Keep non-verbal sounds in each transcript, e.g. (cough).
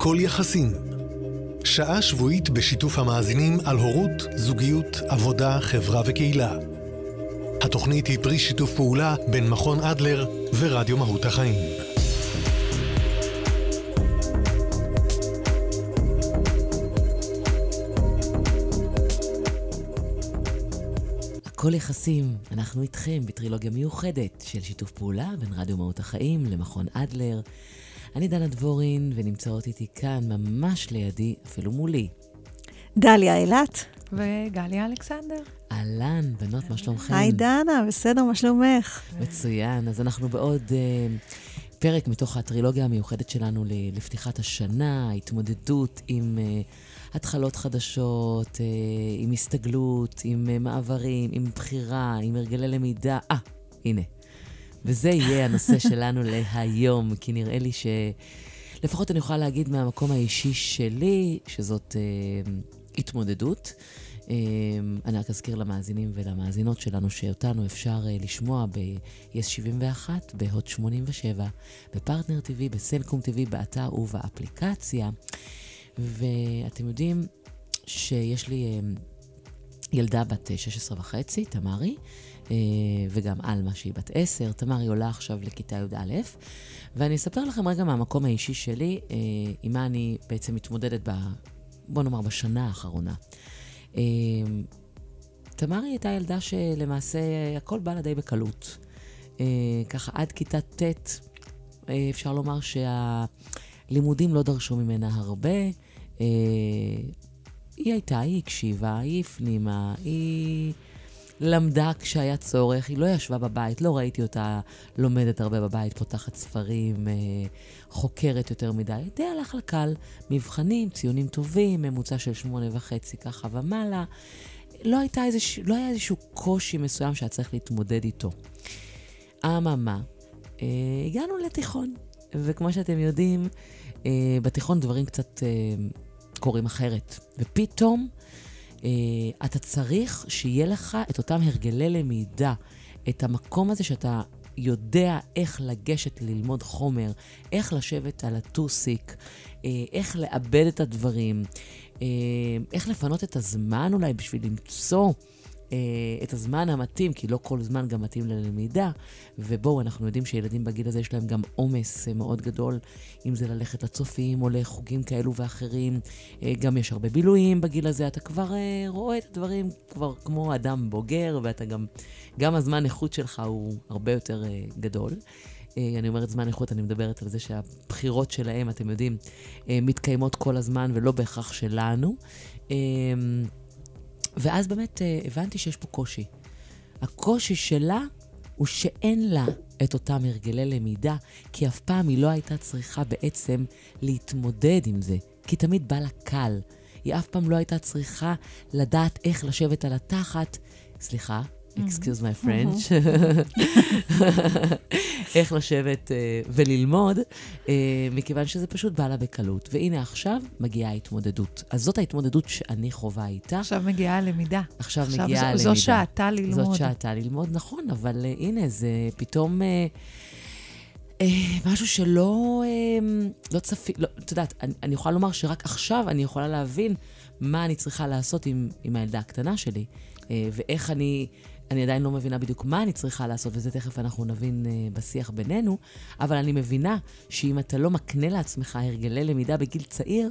הכל יחסים. שעה שבועית בשיתוף המאזינים על הורות, זוגיות, עבודה, חברה וקהילה. התוכנית היא פרי שיתוף פעולה בין מכון אדלר ורדיו מהות החיים. הכל יחסים, אנחנו איתכם בטרילוגיה מיוחדת של שיתוף פעולה בין רדיו מהות החיים למכון אדלר. אני דנה דבורין, ונמצאות איתי כאן, ממש לידי, אפילו מולי. דליה אילת. וגליה אלכסנדר. אהלן, בנות, מה שלומכם? היי דנה, בסדר, מה שלומך? מצוין. אז אנחנו בעוד uh, פרק מתוך הטרילוגיה המיוחדת שלנו לפתיחת השנה, התמודדות עם uh, התחלות חדשות, uh, עם הסתגלות, עם uh, מעברים, עם בחירה, עם הרגלי למידה. אה, הנה. וזה יהיה הנושא (laughs) שלנו להיום, כי נראה לי ש... לפחות אני יכולה להגיד מהמקום האישי שלי, שזאת אה, התמודדות. אה, אני רק אזכיר למאזינים ולמאזינות שלנו שאותנו אפשר אה, לשמוע ב-yes 71, בהוט 87, בפרטנר TV, בסלקום TV, באתר ובאפליקציה. ואתם יודעים שיש לי אה, ילדה בת 16 וחצי, תמרי, אה, וגם עלמה שהיא בת עשר. תמרי עולה עכשיו לכיתה י"א, ואני אספר לכם רגע מהמקום האישי שלי, אה, עם מה אני בעצם מתמודדת ב... בוא נאמר, בשנה האחרונה. אה, תמרי הייתה ילדה שלמעשה הכל בא לה די בקלות. ככה עד כיתה ט', אפשר לומר שהלימודים לא דרשו ממנה הרבה. היא הייתה, היא הקשיבה, היא הפנימה, היא... למדה כשהיה צורך, היא לא ישבה בבית, לא ראיתי אותה לומדת הרבה בבית, פותחת ספרים, אה, חוקרת יותר מדי. די הלך לקל, מבחנים, ציונים טובים, ממוצע של שמונה וחצי ככה ומעלה. לא, איזוש, לא היה איזשהו קושי מסוים שהיה צריך להתמודד איתו. אממה, אה, הגענו לתיכון, וכמו שאתם יודעים, אה, בתיכון דברים קצת אה, קורים אחרת. ופתאום אתה צריך שיהיה לך את אותם הרגלי למידה, את המקום הזה שאתה יודע איך לגשת ללמוד חומר, איך לשבת על הטוסיק, אה, איך לאבד את הדברים, אה, איך לפנות את הזמן אולי בשביל למצוא אה, את הזמן המתאים, כי לא כל זמן גם מתאים ללמידה. ובואו, אנחנו יודעים שילדים בגיל הזה יש להם גם עומס אה, מאוד גדול, אם זה ללכת לצופים או לחוגים כאלו ואחרים. אה, גם יש הרבה בילויים בגיל הזה, אתה כבר רואה את הדברים כבר כמו אדם בוגר, ואתה גם, גם הזמן איכות שלך הוא הרבה יותר גדול. אני אומרת זמן איכות, אני מדברת על זה שהבחירות שלהם, אתם יודעים, מתקיימות כל הזמן ולא בהכרח שלנו. ואז באמת אה, הבנתי שיש פה קושי. הקושי שלה הוא שאין לה את אותם הרגלי למידה, כי אף פעם היא לא הייתה צריכה בעצם להתמודד עם זה, כי תמיד בא לה קל. היא אף פעם לא הייתה צריכה לדעת איך לשבת על התחת. סליחה, excuse my French, איך לשבת uh, וללמוד, uh, מכיוון שזה פשוט בא לה בקלות. והנה עכשיו מגיעה ההתמודדות. אז זאת ההתמודדות שאני חווה איתה. עכשיו מגיעה הלמידה. עכשיו, עכשיו מגיעה הלמידה. זו שעתה ללמוד. זאת שעתה ללמוד, נכון, אבל uh, הנה, זה פתאום... Uh, משהו שלא לא צפי, לא, את יודעת, אני, אני יכולה לומר שרק עכשיו אני יכולה להבין מה אני צריכה לעשות עם, עם הילדה הקטנה שלי, ואיך אני אני עדיין לא מבינה בדיוק מה אני צריכה לעשות, וזה תכף אנחנו נבין uh, בשיח בינינו, אבל אני מבינה שאם אתה לא מקנה לעצמך הרגלי למידה בגיל צעיר,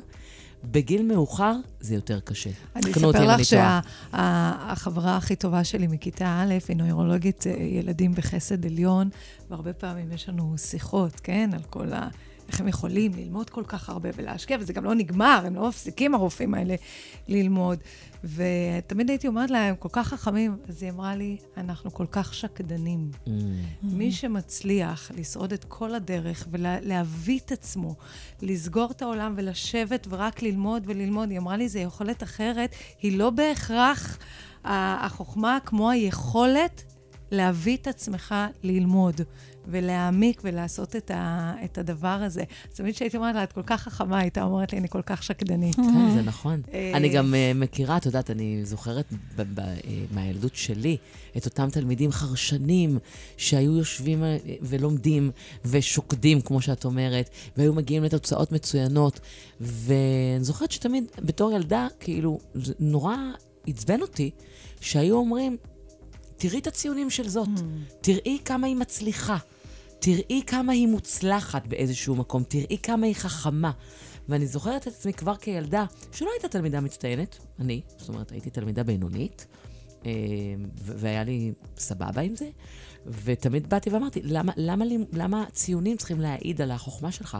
בגיל מאוחר זה יותר קשה. אני אספר לך שהחברה הכי טובה שלי מכיתה א' היא נוירולוגית אה, ילדים בחסד עליון, והרבה פעמים יש לנו שיחות, כן, על כל ה... איך הם יכולים ללמוד כל כך הרבה ולהשקיע, וזה גם לא נגמר, הם לא מפסיקים, הרופאים האלה, ללמוד. ותמיד הייתי אומרת להם, כל כך חכמים, אז היא אמרה לי, אנחנו כל כך שקדנים. Mm. מי שמצליח לשרוד את כל הדרך ולהביא את עצמו, לסגור את העולם ולשבת ורק ללמוד וללמוד, היא אמרה לי, זו יכולת אחרת, היא לא בהכרח החוכמה כמו היכולת להביא את עצמך ללמוד ולהעמיק ולעשות את, ה, את הדבר הזה. אז תמיד כשהייתי אומרת לה, את כל כך חכמה, הייתה אומרת לי, אני כל כך שקדנית. כן, זה נכון. אה, אני גם אה, מכירה, את יודעת, אני זוכרת ב- ב- אה, מהילדות שלי את אותם תלמידים חרשנים שהיו יושבים ולומדים ושוקדים, כמו שאת אומרת, והיו מגיעים לתוצאות מצוינות. ואני זוכרת שתמיד, בתור ילדה, כאילו, נורא עצבן אותי שהיו אומרים, תראי את הציונים של זאת, תראי כמה היא מצליחה, תראי כמה היא מוצלחת באיזשהו מקום, תראי כמה היא חכמה. ואני זוכרת את עצמי כבר כילדה, שלא הייתה תלמידה מצטיינת, אני, זאת אומרת, הייתי תלמידה בינונית, אה, והיה לי סבבה עם זה, ותמיד באתי ואמרתי, למה, למה, למה ציונים צריכים להעיד על החוכמה שלך?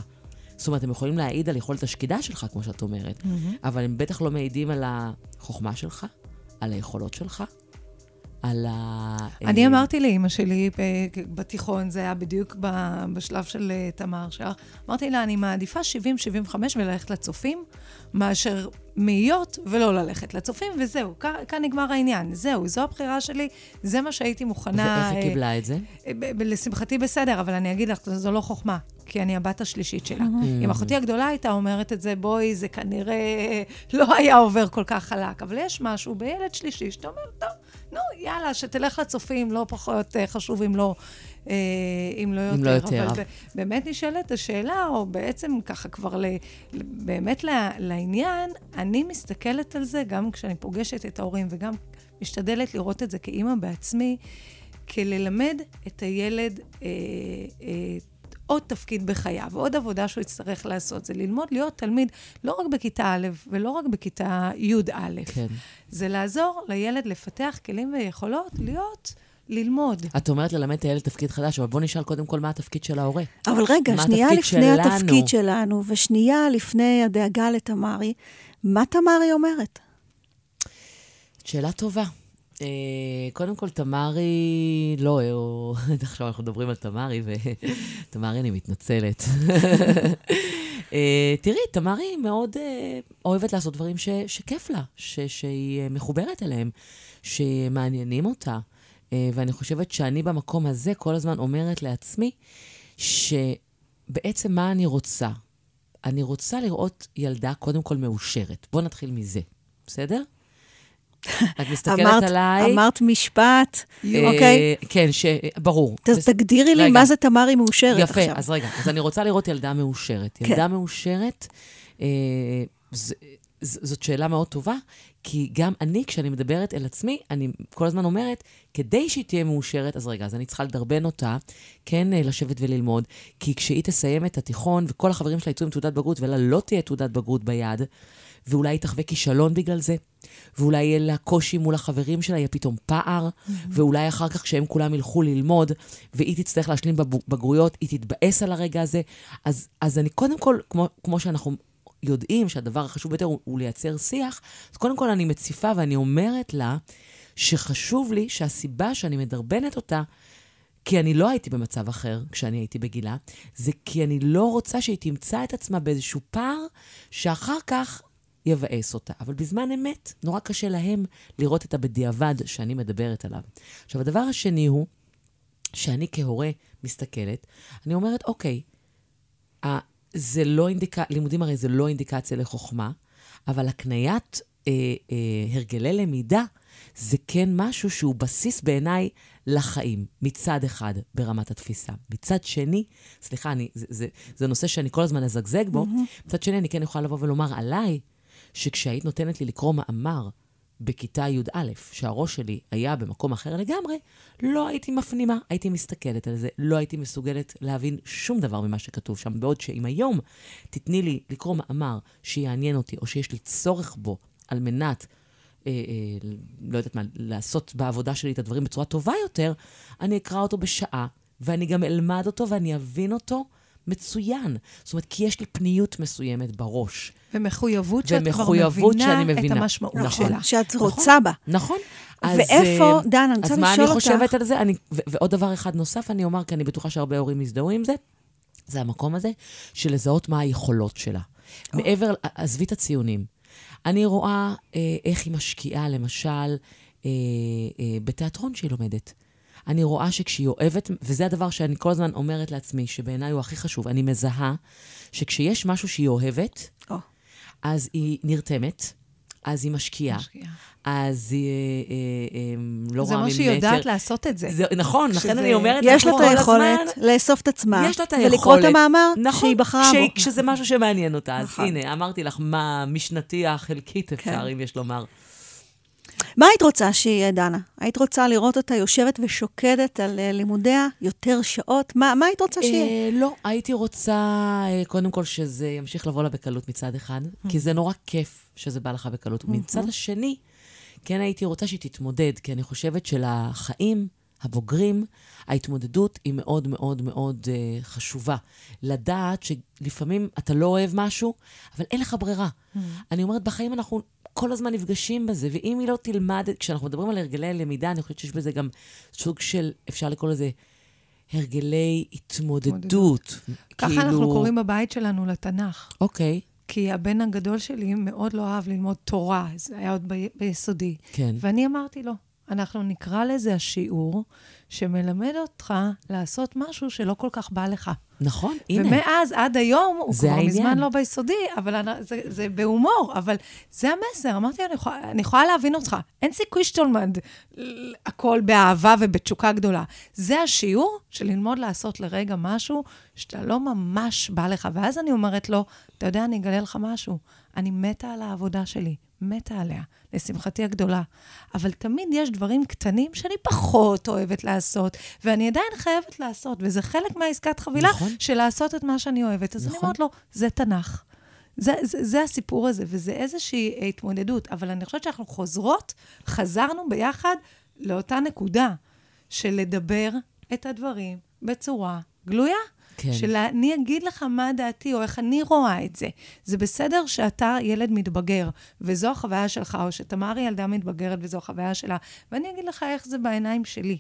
זאת אומרת, הם יכולים להעיד על יכולת השקידה שלך, כמו שאת אומרת, אבל הם בטח לא מעידים על החוכמה שלך, על היכולות שלך, על ה... אני אה, אמרתי לאימא שלי בתיכון, זה היה בדיוק בשלב של אה, תמר שלך, אמרתי לה, אני מעדיפה 70-75 וללכת לצופים, מאשר מאיות ולא ללכת לצופים, וזהו, כ- כאן נגמר העניין. זהו, זו הבחירה שלי, זה מה שהייתי מוכנה... ואיך היא אה, קיבלה את זה? ב- ב- לשמחתי בסדר, אבל אני אגיד לך, זו לא חוכמה, כי אני הבת השלישית שלה. אם אחותי הגדולה הייתה אומרת את זה, בואי, זה כנראה לא היה עובר כל כך חלק. אבל יש משהו בילד שלישי שאתה אומר, טוב, נו, יאללה, שתלך לצופים, לא פחות אה, חשוב אם לא, אה, אם לא יותר. אם לא יותר, אבל באמת נשאלת השאלה, או בעצם ככה כבר ל, באמת לעניין, אני מסתכלת על זה גם כשאני פוגשת את ההורים וגם משתדלת לראות את זה כאימא בעצמי, כללמד את הילד אה, אה, עוד תפקיד בחייו, עוד עבודה שהוא יצטרך לעשות, זה ללמוד להיות תלמיד לא רק בכיתה א' ולא רק בכיתה י"א. כן. זה לעזור לילד לפתח כלים ויכולות להיות, ללמוד. את אומרת ללמד את הילד תפקיד חדש, אבל בוא נשאל קודם כל מה התפקיד של ההורה. אבל רגע, מה שנייה התפקיד לפני שלנו? התפקיד שלנו, ושנייה לפני הדאגה לתמרי, מה תמרי אומרת? שאלה טובה. אה, קודם כל, תמרי, לא, (laughs) עכשיו אנחנו מדברים על תמרי, ותמרי, (laughs) אני מתנצלת. (laughs) אה, תראי, תמרי מאוד אה, אוהבת לעשות דברים שכיף לה, שהיא מחוברת אליהם, שמעניינים אותה. ואני חושבת שאני במקום הזה כל הזמן אומרת לעצמי, שבעצם מה אני רוצה? אני רוצה לראות ילדה קודם כל מאושרת. בואו נתחיל מזה, בסדר? (laughs) את מסתכלת אמרת, עליי. אמרת משפט, אה, אוקיי? כן, ש... ברור. אז תגדירי לי. מה זה תמרי מאושרת יפה, עכשיו. אז רגע, אז אני רוצה לראות ילדה מאושרת. כן. ילדה מאושרת, אה, זאת שאלה מאוד טובה, כי גם אני, כשאני מדברת אל עצמי, אני כל הזמן אומרת, כדי שהיא תהיה מאושרת, אז רגע, אז אני צריכה לדרבן אותה, כן, אה, לשבת וללמוד, כי כשהיא תסיים את התיכון, וכל החברים שלה יצאו עם תעודת בגרות, ולה לא תהיה תעודת בגרות ביד, ואולי היא תחווה כישלון בגלל זה, ואולי יהיה לה קושי מול החברים שלה, יהיה פתאום פער, ואולי אחר כך כשהם כולם ילכו ללמוד, והיא תצטרך להשלים בבגרויות, היא תתבאס על הרגע הזה. אז, אז אני קודם כל, כמו, כמו שאנחנו יודעים שהדבר החשוב ביותר הוא, הוא לייצר שיח, אז קודם כל אני מציפה ואני אומרת לה שחשוב לי שהסיבה שאני מדרבנת אותה, כי אני לא הייתי במצב אחר כשאני הייתי בגילה, זה כי אני לא רוצה שהיא תמצא את עצמה באיזשהו פער שאחר כך יבאס אותה. אבל בזמן אמת, נורא קשה להם לראות את הבדיעבד שאני מדברת עליו. עכשיו, הדבר השני הוא, שאני כהורה מסתכלת, אני אומרת, אוקיי, ה- זה לא אינדיקציה, לימודים הרי זה לא אינדיקציה לחוכמה, אבל הקניית אה, אה, הרגלי למידה זה כן משהו שהוא בסיס בעיניי לחיים, מצד אחד ברמת התפיסה. מצד שני, סליחה, אני, זה, זה, זה נושא שאני כל הזמן אזגזג בו, mm-hmm. מצד שני אני כן יכולה לבוא ולומר עליי, שכשהיית נותנת לי לקרוא מאמר בכיתה י"א, שהראש שלי היה במקום אחר לגמרי, לא הייתי מפנימה, הייתי מסתכלת על זה, לא הייתי מסוגלת להבין שום דבר ממה שכתוב שם. בעוד שאם היום תתני לי לקרוא מאמר שיעניין אותי, או שיש לי צורך בו על מנת, אה, אה, לא יודעת מה, לעשות בעבודה שלי את הדברים בצורה טובה יותר, אני אקרא אותו בשעה, ואני גם אלמד אותו ואני אבין אותו מצוין. זאת אומרת, כי יש לי פניות מסוימת בראש. ומחויבות שאת כבר ומחויבות מבינה, שאני את מבינה. המשמעות נכון. שלה. שאת נכון. רוצה בה. נכון. אז, ואיפה, אה, דן, אני רוצה אז מה לשאול אני חושבת אותך- על זה? אני, ו- ועוד דבר אחד נוסף אני אומר, כי אני בטוחה שהרבה הורים יזדהו עם זה, זה המקום הזה של לזהות מה היכולות שלה. מעבר, עזבי את הציונים. אני רואה אה, איך היא משקיעה, למשל, אה, אה, בתיאטרון שהיא לומדת. אני רואה שכשהיא אוהבת, וזה הדבר שאני כל הזמן אומרת לעצמי, שבעיניי הוא הכי חשוב, אני מזהה שכשיש משהו שהיא אוהבת, או. אז היא נרתמת, אז היא משקיעה, משקיעה. אז היא אה, אה, אה, לא זה רואה אומר שהיא ממטר. יודעת לעשות את זה. זה, נכון, לכן שזה- אני אומרת יש לה את היכולת לאסוף את עצמה, יש לה את היכולת. ולקרוא את המאמר נכון, שהיא בחרה בו. כשזה משהו שמעניין אותה. אז נכון. הנה, אמרתי לך מה משנתי החלקית אפשר, כן. אם יש לומר. מה היית רוצה שיהיה, דנה? היית רוצה לראות אותה יושבת ושוקדת על אה, לימודיה יותר שעות? מה, מה היית רוצה שיהיה? אה, לא, הייתי רוצה, אה, קודם כל, שזה ימשיך לבוא לה בקלות מצד אחד, כי זה נורא כיף שזה בא לך בקלות. ומצד השני, כן הייתי רוצה שהיא תתמודד, כי אני חושבת שלחיים הבוגרים, ההתמודדות היא מאוד מאוד מאוד אה, חשובה. לדעת שלפעמים אתה לא אוהב משהו, אבל אין לך ברירה. אני אומרת, בחיים אנחנו כל הזמן נפגשים בזה, ואם היא לא תלמד, כשאנחנו מדברים על הרגלי למידה, אני חושבת שיש בזה גם סוג של, אפשר לקרוא לזה, הרגלי התמודדות. ככה כאילו- אנחנו קוראים בבית שלנו לתנ"ך. אוקיי, כי הבן הגדול שלי מאוד לא אהב ללמוד תורה, זה היה עוד ב- ביסודי. כן. ואני אמרתי לו, אנחנו נקרא לזה השיעור שמלמד אותך לעשות משהו שלא כל כך בא לך. נכון, הנה. ומאז עד היום, הוא כבר העניין. מזמן לא ביסודי, אבל אני, זה, זה בהומור, אבל זה המסר. אמרתי, אני יכולה, אני יכולה להבין אותך. אין סיכוי שתלמד הכל באהבה ובתשוקה גדולה. זה השיעור של ללמוד לעשות לרגע משהו שאתה לא ממש בא לך. ואז אני אומרת לו, אתה יודע, אני אגלה לך משהו. אני מתה על העבודה שלי, מתה עליה, לשמחתי הגדולה. אבל תמיד יש דברים קטנים שאני פחות אוהבת לעשות, ואני עדיין חייבת לעשות, וזה חלק מהעסקת חבילה נכון. של לעשות את מה שאני אוהבת. אז אני נכון. אומרת לו, זה תנ"ך. זה, זה, זה הסיפור הזה, וזה איזושהי התמודדות. אבל אני חושבת שאנחנו חוזרות, חזרנו ביחד לאותה נקודה של לדבר את הדברים בצורה גלויה. כן. של אני אגיד לך מה דעתי, או איך אני רואה את זה. זה בסדר שאתה ילד מתבגר, וזו החוויה שלך, או שתמר היא ילדה מתבגרת וזו החוויה שלה, ואני אגיד לך איך זה בעיניים שלי.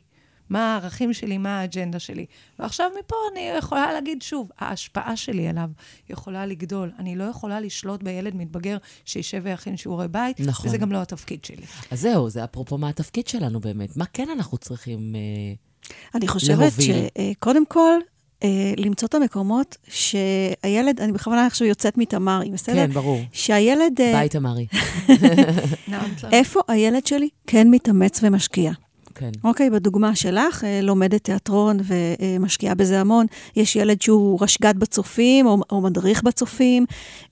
מה הערכים שלי, מה האג'נדה שלי. ועכשיו מפה אני יכולה להגיד שוב, ההשפעה שלי עליו יכולה לגדול. אני לא יכולה לשלוט בילד מתבגר שישב ויכין שיעורי בית, נכון. וזה גם לא התפקיד שלי. אז זהו, זה אפרופו מה התפקיד שלנו באמת. מה כן אנחנו צריכים... אה, אני חושבת להוביל. שקודם כל, אה, למצוא את המקומות שהילד, אני בכוונה עכשיו יוצאת מתמרי, בסדר? כן, ברור. שהילד, אה, ביי, תמרי. (laughs) (laughs) איפה הילד שלי כן מתאמץ ומשקיע. כן. אוקיי, בדוגמה שלך, אה, לומדת תיאטרון ומשקיעה בזה המון. יש ילד שהוא רשג"ד בצופים, או, או מדריך בצופים,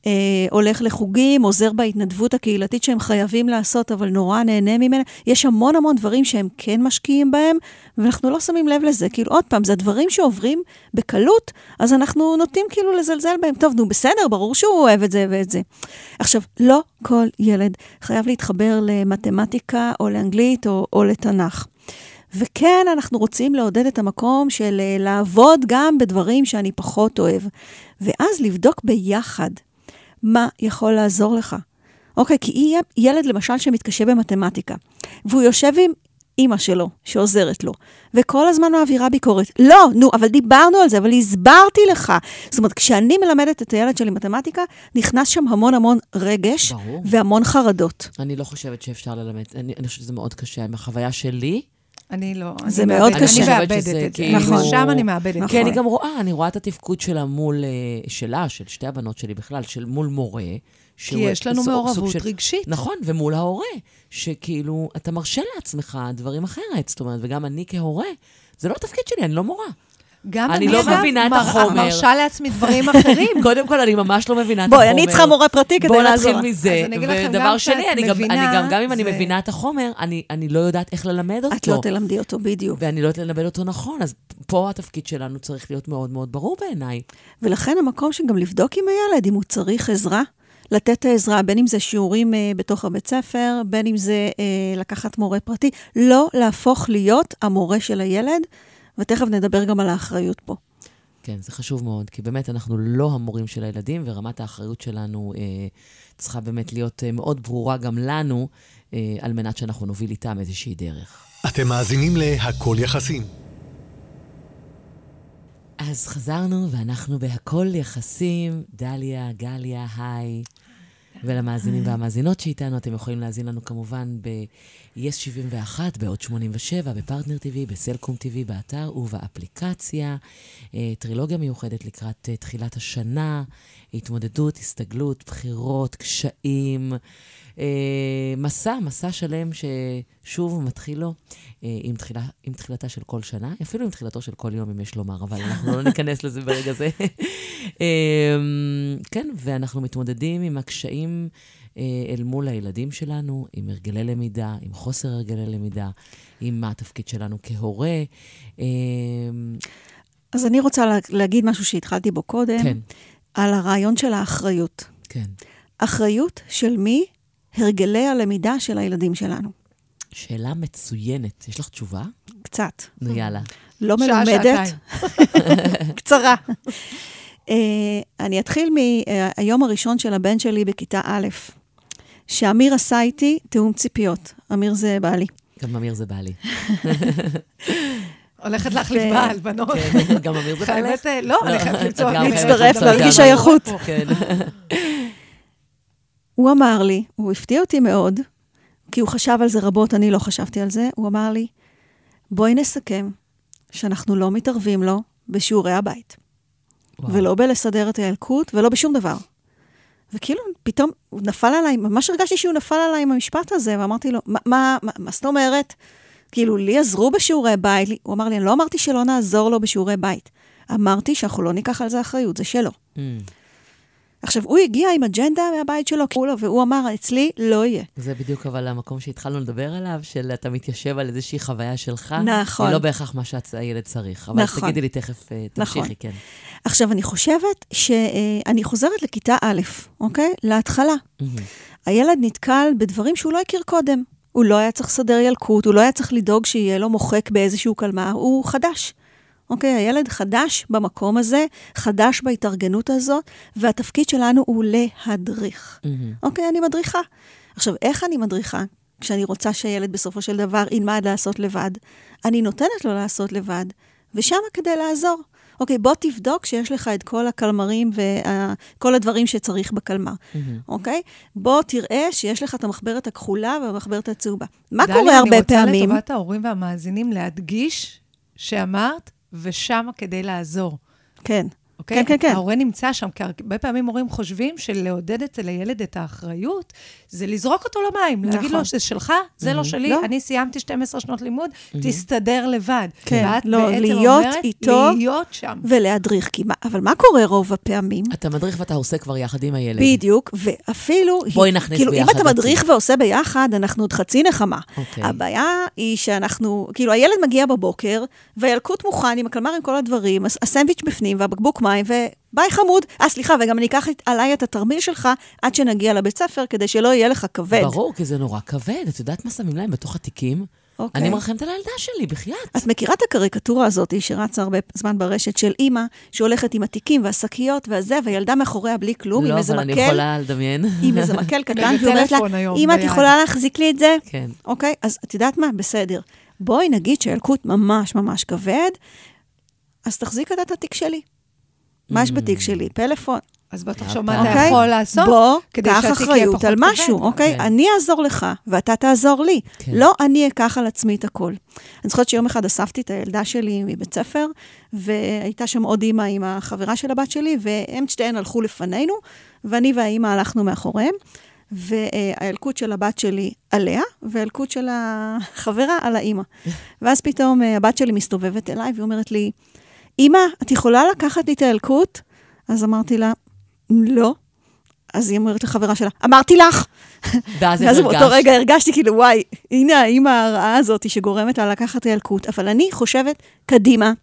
אה, הולך לחוגים, עוזר בהתנדבות הקהילתית שהם חייבים לעשות, אבל נורא נהנה ממנה. יש המון המון דברים שהם כן משקיעים בהם, ואנחנו לא שמים לב לזה. כאילו, עוד פעם, זה דברים שעוברים בקלות, אז אנחנו נוטים כאילו לזלזל בהם. טוב, נו, בסדר, ברור שהוא אוהב את זה ואת זה. עכשיו, לא כל ילד חייב להתחבר למתמטיקה או לאנגלית או, או לתנ"ך. וכן, אנחנו רוצים לעודד את המקום של אה, לעבוד גם בדברים שאני פחות אוהב. ואז לבדוק ביחד מה יכול לעזור לך. אוקיי, כי יהיה ילד למשל שמתקשה במתמטיקה, והוא יושב עם אימא שלו, שעוזרת לו, וכל הזמן מעבירה ביקורת. לא, נו, אבל דיברנו על זה, אבל הסברתי לך. זאת אומרת, כשאני מלמדת את הילד שלי מתמטיקה, נכנס שם המון המון רגש ברור. והמון חרדות. אני לא חושבת שאפשר ללמד, אני, אני חושבת שזה מאוד קשה. עם החוויה שלי, אני לא... זה אני מאוד קשה. אני מאבדת את זה. כאילו- נכון. שם אני מאבדת. נכון. כי אני גם רואה, אני רואה את התפקוד שלה מול, אה, שלה, של שתי הבנות שלי בכלל, של מול מורה. כי יש לנו מעורבות של- רגשית. נכון, ומול ההורה, שכאילו, אתה מרשה לעצמך דברים אחרת. זאת אומרת, וגם אני כהורה, זה לא התפקיד שלי, אני לא מורה. גם אני אני, לא מבינה את מר- החומר. מרשה לעצמי דברים (laughs) אחרים. קודם כל, אני ממש לא מבינה את החומר. בואי, אני צריכה מורה פרטי כדי בואו לעזור. נתחיל מזה. אני ודבר שני, אני גם, אני גם, גם אם אני מבינה את החומר, אני, אני לא יודעת איך ללמד אותו. את לא תלמדי אותו, בדיוק. ואני לא יודעת ללמד אותו נכון, אז פה התפקיד שלנו צריך להיות מאוד מאוד ברור בעיניי. ולכן המקום שגם לבדוק עם הילד, אם הוא צריך עזרה, לתת את העזרה, בין אם זה שיעורים אה, בתוך הבית ספר, בין אם זה אה, לקחת מורה פרטי, לא להפוך להיות המורה של הילד, ותכף נדבר גם על האחריות פה. כן, זה חשוב מאוד, כי באמת אנחנו לא המורים של הילדים, ורמת האחריות שלנו אה, צריכה באמת להיות אה, מאוד ברורה גם לנו, אה, על מנת שאנחנו נוביל איתם איזושהי דרך. אתם מאזינים ל"הכל יחסים". אז חזרנו, ואנחנו בהכל יחסים. דליה, גליה, היי. ולמאזינים והמאזינות שאיתנו, אתם יכולים להאזין לנו כמובן ב-yes 71, בעוד 87, בפרטנר TV, בסלקום TV, באתר ובאפליקציה. אה, טרילוגיה מיוחדת לקראת אה, תחילת השנה, התמודדות, הסתגלות, בחירות, קשיים. אה, מסע, מסע שלם ששוב מתחיל לו אה, עם, תחילה, עם תחילתה של כל שנה, אפילו עם תחילתו של כל יום, אם יש לומר, אבל אנחנו לא ניכנס לזה ברגע זה. (laughs) אה, כן, ואנחנו מתמודדים עם הקשיים אה, אל מול הילדים שלנו, עם הרגלי למידה, עם חוסר הרגלי למידה, עם מה התפקיד שלנו כהורה. אה, אז אני רוצה לה- להגיד משהו שהתחלתי בו קודם, כן, על הרעיון של האחריות. כן. אחריות של מי? הרגלי הלמידה של הילדים שלנו. שאלה מצוינת. יש לך תשובה? קצת. נו, יאללה. לא שעה, מלומדת. (laughs) קצרה. אה, אני אתחיל מהיום הראשון של הבן שלי בכיתה א', שאמיר עשה איתי תיאום ציפיות. אמיר זה בעלי. גם אמיר זה בעלי. (laughs) הולכת להחליף בעל, בנות. כן, גם אמיר זה בעלך? אה, לא, אני חייבת (laughs) למצוא... להצטרף, למצוא להרגיש שייכות. הוא אמר לי, הוא הפתיע אותי מאוד, כי הוא חשב על זה רבות, אני לא חשבתי על זה, הוא אמר לי, בואי נסכם שאנחנו לא מתערבים לו בשיעורי הבית, וואו. ולא בלסדר את הילקוט, ולא בשום דבר. וכאילו, פתאום הוא נפל עליי, ממש הרגשתי שהוא נפל עליי עם המשפט הזה, ואמרתי לו, מה, מה, מה, מה זאת אומרת? כאילו, לי עזרו בשיעורי בית, הוא אמר לי, אני לא אמרתי שלא נעזור לו בשיעורי בית. אמרתי שאנחנו לא ניקח על זה אחריות, זה שלו. Mm. עכשיו, הוא הגיע עם אג'נדה מהבית שלו, קראו לו, והוא אמר, אצלי לא יהיה. זה בדיוק אבל המקום שהתחלנו לדבר עליו, של אתה מתיישב על איזושהי חוויה שלך. נכון. היא לא בהכרח מה שהילד צריך. אבל נכון. תגידי לי תכף, אה, נכון. תמשיכי, כן. עכשיו, אני חושבת שאני חוזרת לכיתה א', אוקיי? להתחלה. מהמם. הילד נתקל בדברים שהוא לא הכיר קודם. הוא לא היה צריך לסדר ילקוט, הוא לא היה צריך לדאוג שיהיה לו מוחק באיזשהו קלמר, הוא חדש. אוקיי? הילד חדש במקום הזה, חדש בהתארגנות הזאת, והתפקיד שלנו הוא להדריך. מהמם. אוקיי, אני מדריכה. עכשיו, איך אני מדריכה? כשאני רוצה שהילד בסופו של דבר ילמד לעשות לבד, אני נותנת לו לעשות לבד, ושם כדי לעזור. אוקיי, בוא תבדוק שיש לך את כל הקלמרים וכל הדברים שצריך בקלמר, מהמם. אוקיי? בוא תראה שיש לך את המחברת הכחולה והמחברת הצהובה. מה דליה, קורה הרבה אני פעמים? רוצה לטובת ההורים והמאזינים להדגיש שאמרת, ושמה כדי לעזור. כן, אוקיי? כן, כן, כן. ההורה נמצא שם, כי הרבה פעמים הורים חושבים שלעודד אצל הילד את האחריות, זה לזרוק אותו למים, להגיד נכון. לו, זה שלך, זה לא שלי, לא. אני סיימתי 12 שנות לימוד, תסתדר לבד. כן, ואת לא, בעצם להיות אומרת, איתו. להיות שם. ולהדריך. כי מה, אבל מה קורה רוב הפעמים? אתה מדריך ואתה עושה כבר יחד עם הילד. בדיוק, ואפילו... בואי נכניס כאילו, ביחד אם אתה אותי. מדריך ועושה ביחד, אנחנו עוד חצי נחמה. אוקיי. הבעיה היא שאנחנו, כאילו, הילד מגיע בבוקר, והילקוט מוכן עם הקלמר עם כל הדברים, הס- הסנדוויץ' בפנים והבקבוק מים, וביי חמוד. אה, סליחה, וגם אני אקח עליי את התרמיל שלך עד שנגיע לבית ספר, כדי שלא יהיה לך כבד. ברור, כי זה נורא כבד. את יודעת מה שמים להם בתוך התיקים? אוקיי. אני מרחמת על הילדה שלי, בחייאת. את מכירה את הקריקטורה הזאת שרצה הרבה זמן ברשת של אימא, שהולכת עם התיקים והשקיות והזה, והילדה מאחוריה בלי כלום, עם לא, איזה אבל אני מקל, יכולה לדמיין. עם איזה מקל (laughs) קטן, ואיזה ואומרת לה, אמא, את ביד." יכולה להחזיק לי את זה? כן. אוקיי, אז את יודעת מה? בסדר. בואי נגיד שהילקוט ממש ממש כבד, אז תחזיק את התיק שלי. מה יש בתיק שלי? פלאפון. אז בוא תחשוב מה אתה אוקיי? יכול לעשות, בוא, כדי קח שהתיק יהיה אחריות פחות על כבד. משהו, אוקיי? כן. אני אעזור לך, ואתה תעזור לי. כן. לא אני אקח על עצמי את הכל. אני זוכרת שיום אחד אספתי את הילדה שלי מבית ספר, והייתה שם עוד אימא עם החברה של הבת שלי, והם שתיהן הלכו לפנינו, ואני והאימא הלכנו מאחוריהם. והילקוט של הבת שלי עליה, והילקוט של החברה על האימא. (laughs) ואז פתאום אה, הבת שלי מסתובבת אליי והיא אומרת לי, אמא, את יכולה לקחת לי את הילקוט? אז אמרתי לה, לא. אז היא אומרת לחברה שלה, אמרתי לך. ואז איך ואז באותו הרגשת? רגע הרגשתי כאילו, וואי, הנה האימא הרעה הזאת שגורמת לה לקחת את הילקוט. אבל אני חושבת קדימה.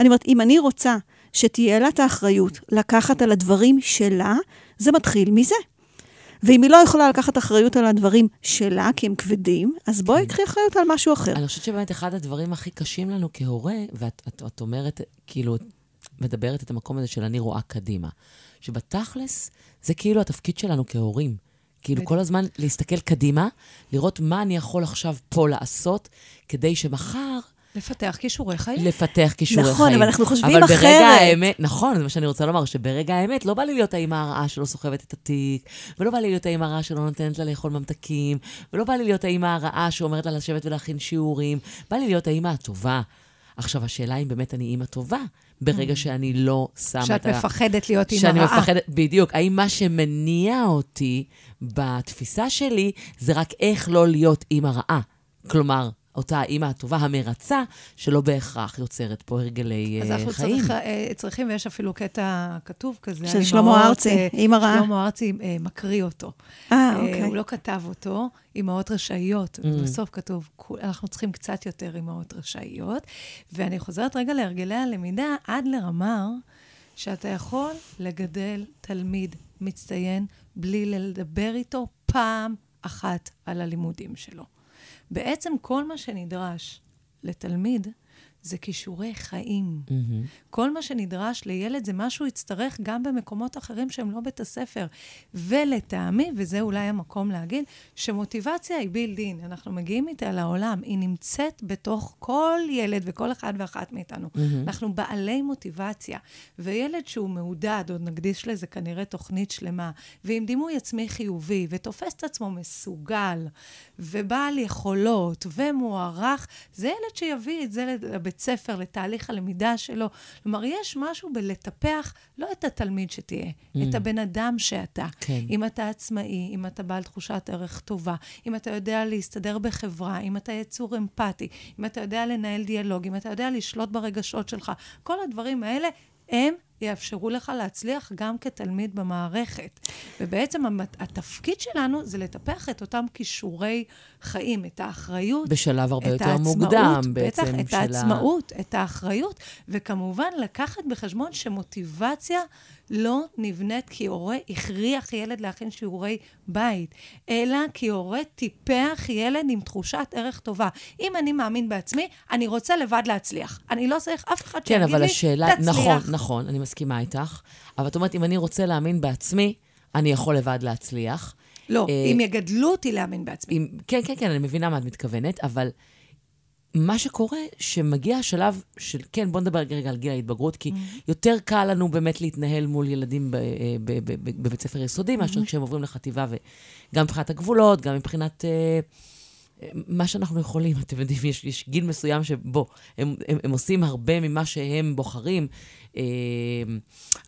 אני אומרת, אם אני רוצה שתהיה לה את האחריות לקחת על הדברים שלה, זה מתחיל מזה. ואם היא לא יכולה לקחת אחריות על הדברים שלה, כי הם כבדים, אז בואי קחי אחריות על משהו אחר. אני חושבת שבאמת אחד הדברים הכי קשים לנו כהורה, ואת את, את אומרת, כאילו, מדברת את המקום הזה של אני רואה קדימה. שבתכלס, זה כאילו התפקיד שלנו כהורים. כאילו, כל הזמן להסתכל קדימה, לראות מה אני יכול עכשיו פה לעשות, כדי שמחר לפתח כישורי חיים. לפתח כישורי נכון, חיים. אבל אנחנו חושבים אבל אחרת. ברגע האמת, נכון, זה מה שאני רוצה לומר, שברגע האמת לא בא לי להיות האימא הרעה שלא סוחבת את התיק, ולא בא לי להיות האימא הרעה שלא נותנת לה לאכול ממתקים, ולא בא לי להיות האימא הרעה שאומרת לה לשבת ולהכין שיעורים, בא לי להיות האימא הטובה. עכשיו, השאלה אם באמת אני אימא טובה, ברגע שאני לא שמה שאת את ה... מפחדת להיות אימא שאני רעה. מפחדת, בדיוק. האם מה שמניע אותי בתפיסה שלי זה רק איך לא להיות אימא רעה? כלומר, אותה האימא הטובה, המרצה, שלא בהכרח יוצרת פה הרגלי אז אה, אנחנו חיים. צריך, אה, צריכים, ויש אפילו קטע כתוב כזה. של שלמה ארצי, אה, אימא רעה. שלמה ארצי מקריא אותו. אה, אוקיי. הוא לא כתב אותו, אימהות רשאיות, Mm. בסוף כתוב, "כול- אנחנו צריכים קצת יותר אימהות רשאיות. ואני חוזרת רגע להרגלי הלמידה, אדלר אמר שאתה יכול לגדל תלמיד מצטיין בלי לדבר איתו פעם אחת על הלימודים שלו. בעצם כל מה שנדרש לתלמיד זה כישורי חיים. מהמם. כל מה שנדרש לילד זה מה שהוא יצטרך גם במקומות אחרים שהם לא בית הספר. ולטעמי, וזה אולי המקום להגיד, שמוטיבציה היא בילד אין. אנחנו מגיעים איתה לעולם, היא נמצאת בתוך כל ילד וכל אחד ואחת מאיתנו. מהמם. אנחנו בעלי מוטיבציה. וילד שהוא מעודד, עוד נקדיש לזה כנראה תוכנית שלמה, ועם דימוי עצמי חיובי, ותופס את עצמו מסוגל, ובעל יכולות, ומוערך, זה ילד שיביא את זה לבית ספר, לתהליך הלמידה שלו. כלומר, יש משהו בלטפח לא את התלמיד שתהיה, Mm. את הבן אדם שאתה. כן. אם אתה עצמאי, אם אתה בעל תחושת ערך טובה, אם אתה יודע להסתדר בחברה, אם אתה יצור אמפתי, אם אתה יודע לנהל דיאלוג, אם אתה יודע לשלוט ברגשות שלך, כל הדברים האלה הם יאפשרו לך להצליח גם כתלמיד במערכת. ובעצם המת- התפקיד שלנו זה לטפח את אותם כישורי חיים, את האחריות, בשלב הרבה יותר העצמאות, מוקדם, בעצם, בטח, את של ה- העצמאות, את האחריות, וכמובן לקחת בחשבון שמוטיבציה לא נבנית כי הורה הכריח ילד להכין שיעורי בית, אלא כי הורה טיפח ילד עם תחושת ערך טובה. אם אני מאמין בעצמי, אני רוצה לבד להצליח. אני לא צריך אף אחד כן, שיגיד אבל לי, השאלה, תצליח. נכון, נכון, אני מסכימה איתך. אבל את אומרת, אם אני רוצה להאמין בעצמי, אני יכול לבד להצליח. לא, אה, אם יגדלו אותי להאמין בעצמי. אם, כן, כן, כן, אני מבינה מה את מתכוונת, אבל מה שקורה, שמגיע השלב של, כן, בוא נדבר רגע על גיל ההתבגרות, כי יותר קל לנו באמת להתנהל מול ילדים אה, בבית ספר יסודי, מאשר כשהם עוברים לחטיבה, וגם מבחינת הגבולות, גם מבחינת... אה, מה שאנחנו יכולים, אתם יודעים, יש, יש גיל מסוים שבו הם, הם, הם עושים הרבה ממה שהם בוחרים. אה,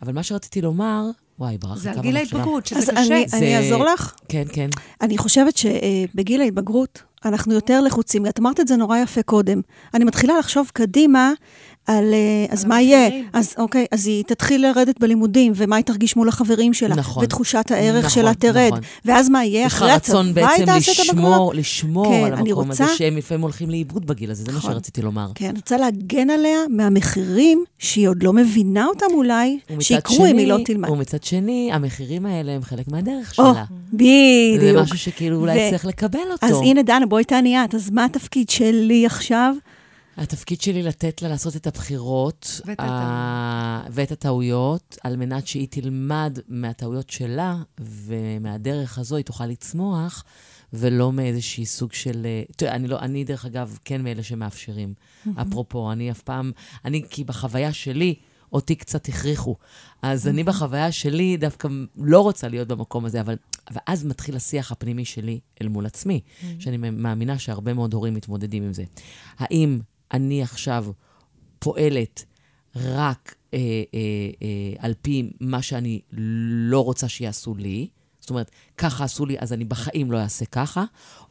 אבל מה שרציתי לומר, וואי, ברח לי זה כמה על גיל מחשבה. ההתבגרות, שזה אז קשה. אני, זה- אני אעזור לך. כן, כן. אני חושבת שבגיל ההתבגרות אנחנו יותר לחוצים. את אמרת את זה נורא יפה קודם. אני מתחילה לחשוב קדימה על, אה, אז מה יהיה? אז אוקיי, אז היא תתחיל לרדת בלימודים, ומה היא תרגיש מול החברים שלה, נכון. ותחושת הערך נכון, שלה תרד. נכון. ואז מה יהיה? יש לך אחרי הצבא רצון היא בעצם תעשה את הבגרות? לשמור, לשמור כן, על המקום הזה שהם לפעמים הולכים לאיבוד בגיל הזה, זה מה נכון. שרציתי לומר. כן, אני רוצה להגן עליה מהמחירים שהיא עוד לא מבינה אותם אולי, שיקרו אם היא לא תלמד. ומצד שני, המחירים האלה הם חלק מהדרך או, שלה. בדיוק. זה משהו שכאילו אולי ו- צריך לקבל אותו. אז הנה, דנה, בואי תעני את. אז מה התפקיד שלי עכשיו? התפקיד שלי לתת לה לעשות את הבחירות ואת ה- ואת הטעויות, על מנת שהיא תלמד מהטעויות שלה, ומהדרך הזו היא תוכל לצמוח, ולא מאיזשהי סוג של... אה, תראה, אני, לא, אני דרך אגב כן מאלה שמאפשרים. אפרופו, אני אף פעם... אני, כי בחוויה שלי, אותי קצת הכריחו. אז אני בחוויה שלי דווקא לא רוצה להיות במקום הזה, אבל... ואז מתחיל השיח הפנימי שלי אל מול עצמי, שאני מאמינה שהרבה מאוד הורים מתמודדים עם זה. האם אני עכשיו פועלת רק אה, אה, אה, על פי מה שאני לא רוצה שיעשו לי, זאת אומרת, ככה עשו לי, אז אני בחיים לא אעשה ככה,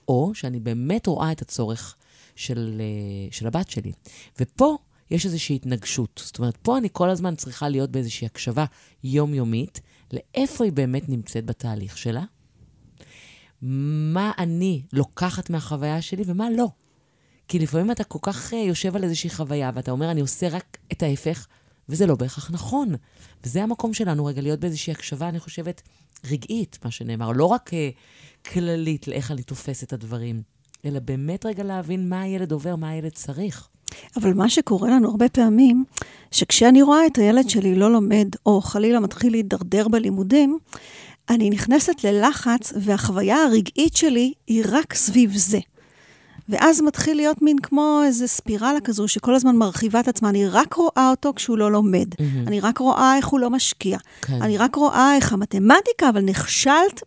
או שאני באמת רואה את הצורך של, אה, של הבת שלי. ופה יש איזושהי התנגשות. זאת אומרת, פה אני כל הזמן צריכה להיות באיזושהי הקשבה יומיומית לאיפה היא באמת נמצאת בתהליך שלה, מה אני לוקחת מהחוויה שלי ומה לא. כי לפעמים אתה כל כך uh, יושב על איזושהי חוויה, ואתה אומר, אני עושה רק את ההפך, וזה לא בהכרח נכון. וזה המקום שלנו, רגע, להיות באיזושהי הקשבה, אני חושבת, רגעית, מה שנאמר. לא רק uh, כללית לאיך אני תופס את הדברים, אלא באמת רגע להבין מה הילד עובר, מה הילד צריך. אבל מה שקורה לנו הרבה פעמים, שכשאני רואה את הילד שלי לא לומד, או חלילה מתחיל להידרדר בלימודים, אני נכנסת ללחץ, והחוויה הרגעית שלי היא רק סביב זה. ואז מתחיל להיות מין כמו איזה ספירלה כזו, שכל הזמן מרחיבה את עצמה. אני רק רואה אותו כשהוא לא לומד. מהמם. אני רק רואה איך הוא לא משקיע. כן. אני רק רואה איך המתמטיקה, אבל נכשלת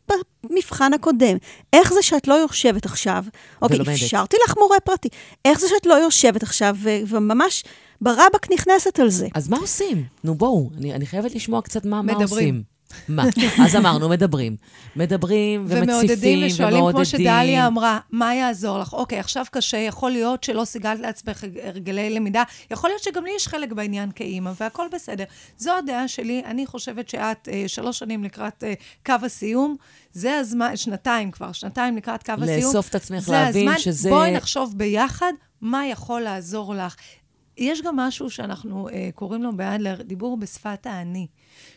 במבחן הקודם. איך זה שאת לא יושבת עכשיו? אוקיי, ולומדת. אפשרתי לך מורה פרטי. איך זה שאת לא יושבת עכשיו, ו- וממש ברבק נכנסת על זה? אז מה עושים? נו, בואו, אני, אני חייבת לשמוע קצת מה, מה. עושים. מה? אז אמרנו, מדברים. מדברים ומציפים ומעודדים ומעודדים. ושואלים, כמו שדליה אמרה, מה יעזור לך? אוקיי, עכשיו קשה, יכול להיות שלא סיגלת לעצמך הרגלי למידה, יכול להיות שגם לי יש חלק בעניין כאימא, והכל בסדר. זו הדעה שלי, אני חושבת שאת אה, שלוש שנים לקראת אה, קו הסיום, זה הזמן, שנתיים כבר, שנתיים לקראת קו הסיום. לאסוף את עצמך, להבין הזמן, שזה- בואי נחשוב ביחד מה יכול לעזור לך. יש גם משהו שאנחנו אה, קוראים לו באדלר, דיבור בשפת האני,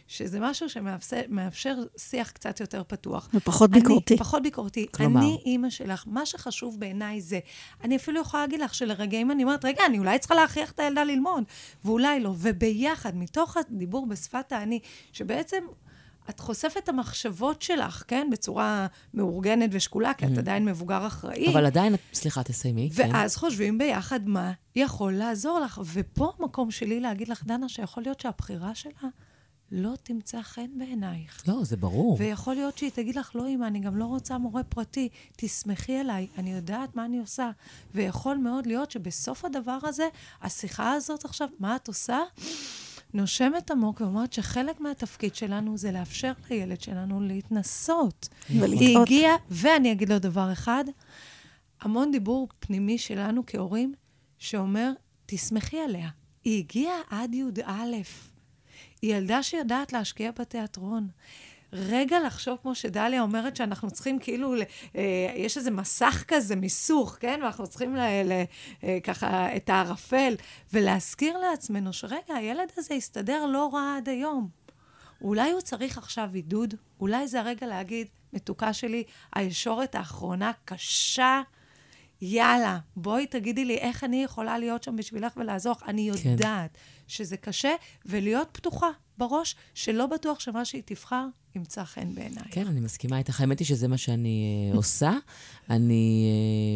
שזה משהו שמאפשר שיח קצת יותר פתוח. ופחות אני- ביקורתי. פחות ביקורתי. כלומר? אני אימא שלך, מה שחשוב בעיניי זה, אני אפילו יכולה להגיד לך שלרגעים אני אומרת, רגע, אני אולי צריכה להכריח את הילדה ללמוד, ואולי לא. וביחד, מתוך הדיבור בשפת האני, שבעצם... את חושפת את המחשבות שלך, כן? בצורה מאורגנת ושקולה, כי את עדיין מבוגר אחראי. אבל עדיין, סליחה, תסיימי. כן. ואז חושבים ביחד מה יכול לעזור לך. ופה המקום שלי להגיד לך, דנה, שיכול להיות שהבחירה שלה לא תמצא חן בעינייך. לא, זה ברור. ויכול להיות שהיא תגיד לך, לא, אמא, אני גם לא רוצה מורה פרטי, תסמכי עליי, אני יודעת מה אני עושה. ויכול מאוד להיות שבסוף הדבר הזה, השיחה הזאת עכשיו, מה את עושה? נושמת עמוק ואומרת שחלק מהתפקיד שלנו זה לאפשר לילד שלנו להתנסות. היא ולטעות. הגיעה, ואני אגיד לו דבר אחד, המון דיבור פנימי שלנו כהורים, שאומר, תסמכי עליה. היא הגיעה עד י"א. היא ילדה שיודעת להשקיע בתיאטרון. רגע לחשוב, כמו שדליה אומרת, שאנחנו צריכים כאילו, אה, יש איזה מסך כזה, מיסוך, כן? ואנחנו צריכים ל, ל, אה, ככה את הערפל, ולהזכיר לעצמנו שרגע, הילד הזה הסתדר לא רע עד היום. אולי הוא צריך עכשיו עידוד, אולי זה הרגע להגיד, מתוקה שלי, הישורת האחרונה קשה, יאללה, בואי תגידי לי איך אני יכולה להיות שם בשבילך ולעזור. אני כן. שזה קשה, ולהיות פתוחה בראש, שלא בטוח שמה שהיא תבחר ימצא חן בעיניי. כן, אני מסכימה איתך. האמת היא שזה מה שאני אה, עושה. אני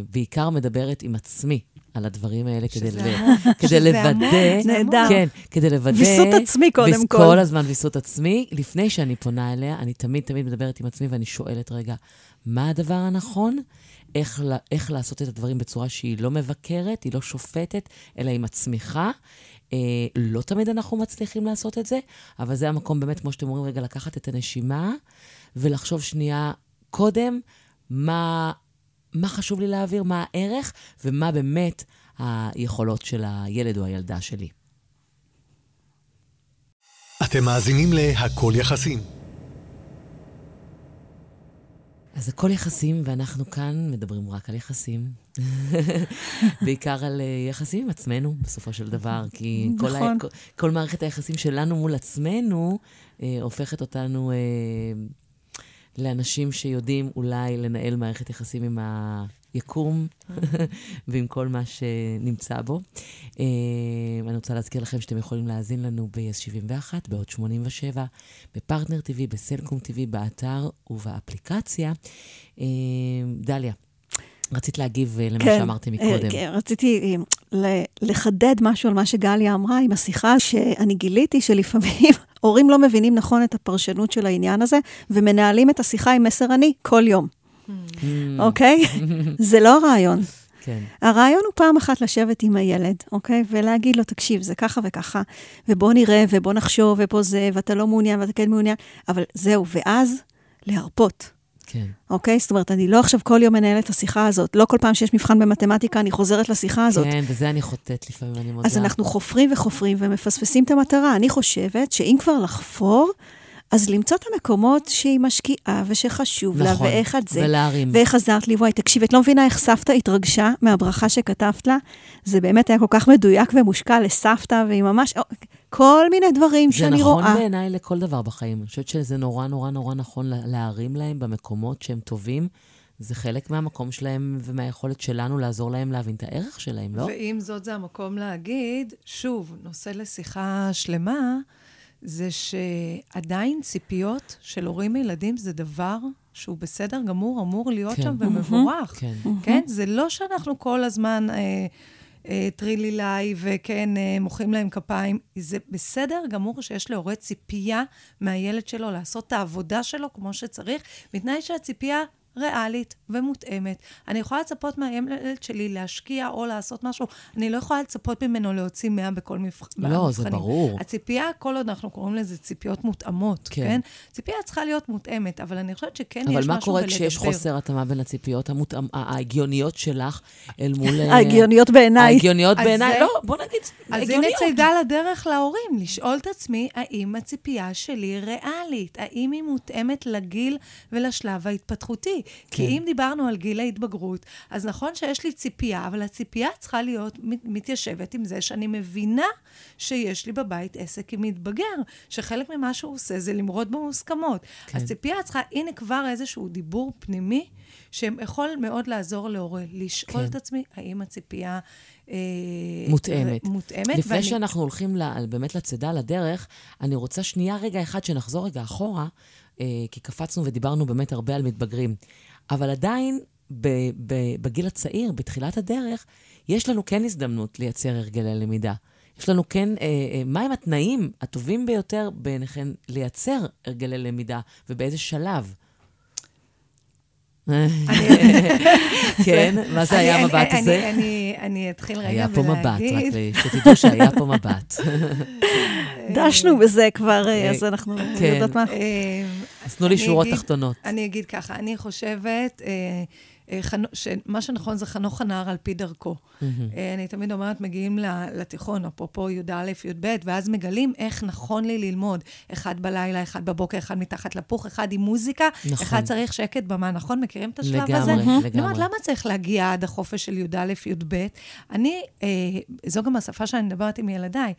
אה, בעיקר מדברת עם עצמי על הדברים האלה כדי, שזה ל- המון. כדי שזה לוודא... נהדר. כן, כדי לוודא... ויסות עצמי קודם ויס- כל. כל הזמן ויסות עצמי. לפני שאני פונה אליה, אני תמיד תמיד מדברת עם עצמי ואני שואלת, רגע, מה הדבר הנכון? איך, איך לעשות את הדברים בצורה שהיא לא מבקרת, היא לא שופטת, אלא היא מצמיחה. אה, לא תמיד אנחנו מצליחים לעשות את זה, אבל זה המקום באמת, כמו שאתם אומרים, רגע, לקחת את הנשימה ולחשוב שנייה קודם מה, מה חשוב לי להעביר, מה הערך ומה באמת היכולות של הילד או הילדה שלי. אתם מאזינים ל"הכל יחסים". אז הכל יחסים, ואנחנו כאן מדברים רק על יחסים. (laughs) בעיקר על אה, יחסים עם עצמנו, בסופו של דבר, כי כל, ה- נכון. כל, כל מערכת היחסים שלנו מול עצמנו אה, הופכת אותנו אה, לאנשים שיודעים אולי לנהל מערכת יחסים עם היקום (laughs) ועם כל מה שנמצא בו. אה, אני רוצה להזכיר לכם שאתם יכולים להאזין לנו ב-yes 71, בעוד 87, בפרטנר TV, בסלקום TV, באתר ובאפליקציה. אה, דליה, רצית להגיב אה, למה שאמרתי אה, מקודם. כן, רציתי אה, לחדד משהו על מה שגליה אמרה עם השיחה, שאני גיליתי שלפעמים (laughs) הורים לא מבינים נכון את הפרשנות של העניין הזה, ומנהלים את השיחה עם מסר אני כל יום, Mm, אוקיי? (laughs) זה לא רעיון. כן. הרעיון הוא פעם אחת לשבת עם הילד, אוקיי? ולהגיד לו, תקשיב, זה ככה וככה, ובוא נראה, ובוא נחשוב, ופה זה, ואתה לא מעוניין, ואתה כן מעוניין, אבל זהו, ואז להרפות. כן. אוקיי? זאת אומרת, אני לא עכשיו כל יום מנהלת את השיחה הזאת. לא כל פעם שיש מבחן במתמטיקה, אני חוזרת לשיחה הזאת. כן, וזה אני חוטאת לפעמים, אני מודה. אז אנחנו חופרים וחופרים ומפספסים את המטרה. אני חושבת שאם כבר לחפור, אז למצוא את המקומות שהיא משקיעה ושחשוב לה, נכון, ואיך את זה. ולהרים. ואיך עזרת לי, וואי, תקשיב, את לא מבינה איך סבתא התרגשה מהברכה שכתבת לה? זה באמת היה כל כך מדויק ומושקע לסבתא, והיא ממש... כל מיני דברים שאני זה רואה. נכון בעיניי לכל דבר בחיים. אני חושבת שזה נורא נורא נורא נכון לה- להרים להם במקומות שהם טובים. זה חלק מהמקום שלהם ומהיכולת שלנו לעזור להם להבין את הערך שלהם, לא? ועם זאת, זה המקום להגיד, שוב, נושא לשיחה שלמה, זה שעדיין ציפיות של הורים וילדים זה דבר שהוא בסדר גמור, אמור להיות כן. שם ומבורך. כן. כן? זה לא שאנחנו כל הזמן אה, אה, טרילילאי וכן, אה, מוחאים להם כפיים. זה בסדר גמור שיש להורה ציפייה מהילד שלו לעשות את העבודה שלו כמו שצריך, בתנאי שהציפייה ריאלית ומותאמת. אני יכולה לצפות מהילד שלי להשקיע או לעשות משהו, אני לא יכולה לצפות ממנו להוציא 100 בכל מבח... לא, זה מבחנים. ברור. הציפייה, כל עוד אנחנו קוראים לזה ציפיות מותאמות, כן. כן? ציפייה צריכה להיות מותאמת, אבל אני חושבת שכן יש משהו אבל בלדבר. מה קורה כשיש חוסר התאמה בין הציפיות המותאמ- ההגיוניות שלך אל מול... אה, ההגיוניות בעיניי. ההגיוניות בעיניי, לא, בוא נגיד, אז הנה הגיוניות. צידה לדרך להורים, לשאול את עצמי, האם הציפייה שלי ריאלית? האם היא מותאמת לגיל ולשלב ההתפתחותי? כן. כי אם דיברנו על גיל ההתבגרות, אז נכון שיש לי ציפייה, אבל הציפייה צריכה להיות מת- מתיישבת עם זה שאני מבינה שיש לי בבית עסק עם מתבגר, שחלק ממה שהוא עושה זה למרוד במוסכמות. כן. הציפייה צריכה, הנה כבר איזשהו דיבור פנימי, שיכול מאוד לעזור להורה, לשאול כן. את עצמי, האם הציפייה... אה, מותאמת. מותאמת. לפני ואני- שאנחנו הולכים ל- באמת לצידה, לדרך, אני רוצה שנייה רגע אחד שנחזור רגע אחורה, כי קפצנו ודיברנו באמת הרבה על מתבגרים. אבל עדיין, בגיל הצעיר, בתחילת הדרך, יש לנו כן הזדמנות לייצר הרגלי למידה. יש לנו כן, אה, אה, מהם התנאים הטובים ביותר בעיניכם לייצר הרגלי למידה, ובאיזה שלב? (laughs) כן, מה זה היה המבט אני- הזה? אני- אתחיל רגע היה ולהגיד... פה מבט, רק שתדעו שהיה פה מבט. (laughs) דשנו בזה כבר, אה, אה, אז אנחנו כן. יודעות מה. אה, אז תנו לי שורות תחתונות. אני אגיד ככה, אני חושבת אה, אה, שמה שנכון זה חנוך הנער על פי דרכו. אה, אני תמיד אומרת, מגיעים לתיכון, אפרופו י"א, י"ב, ואז מגלים איך נכון לי ללמוד. אחד בלילה, אחד בבוקר, אחד מתחת לפוך, אחד עם מוזיקה, נכון. אחד צריך שקט במה, נכון? מכירים את השלב לגמרי, הזה? לגמרי. אני אומרת, למה צריך להגיע עד החופש של י"א, י"ב? אני, אה, זו גם השפה שאני מדברת עם ילדיי.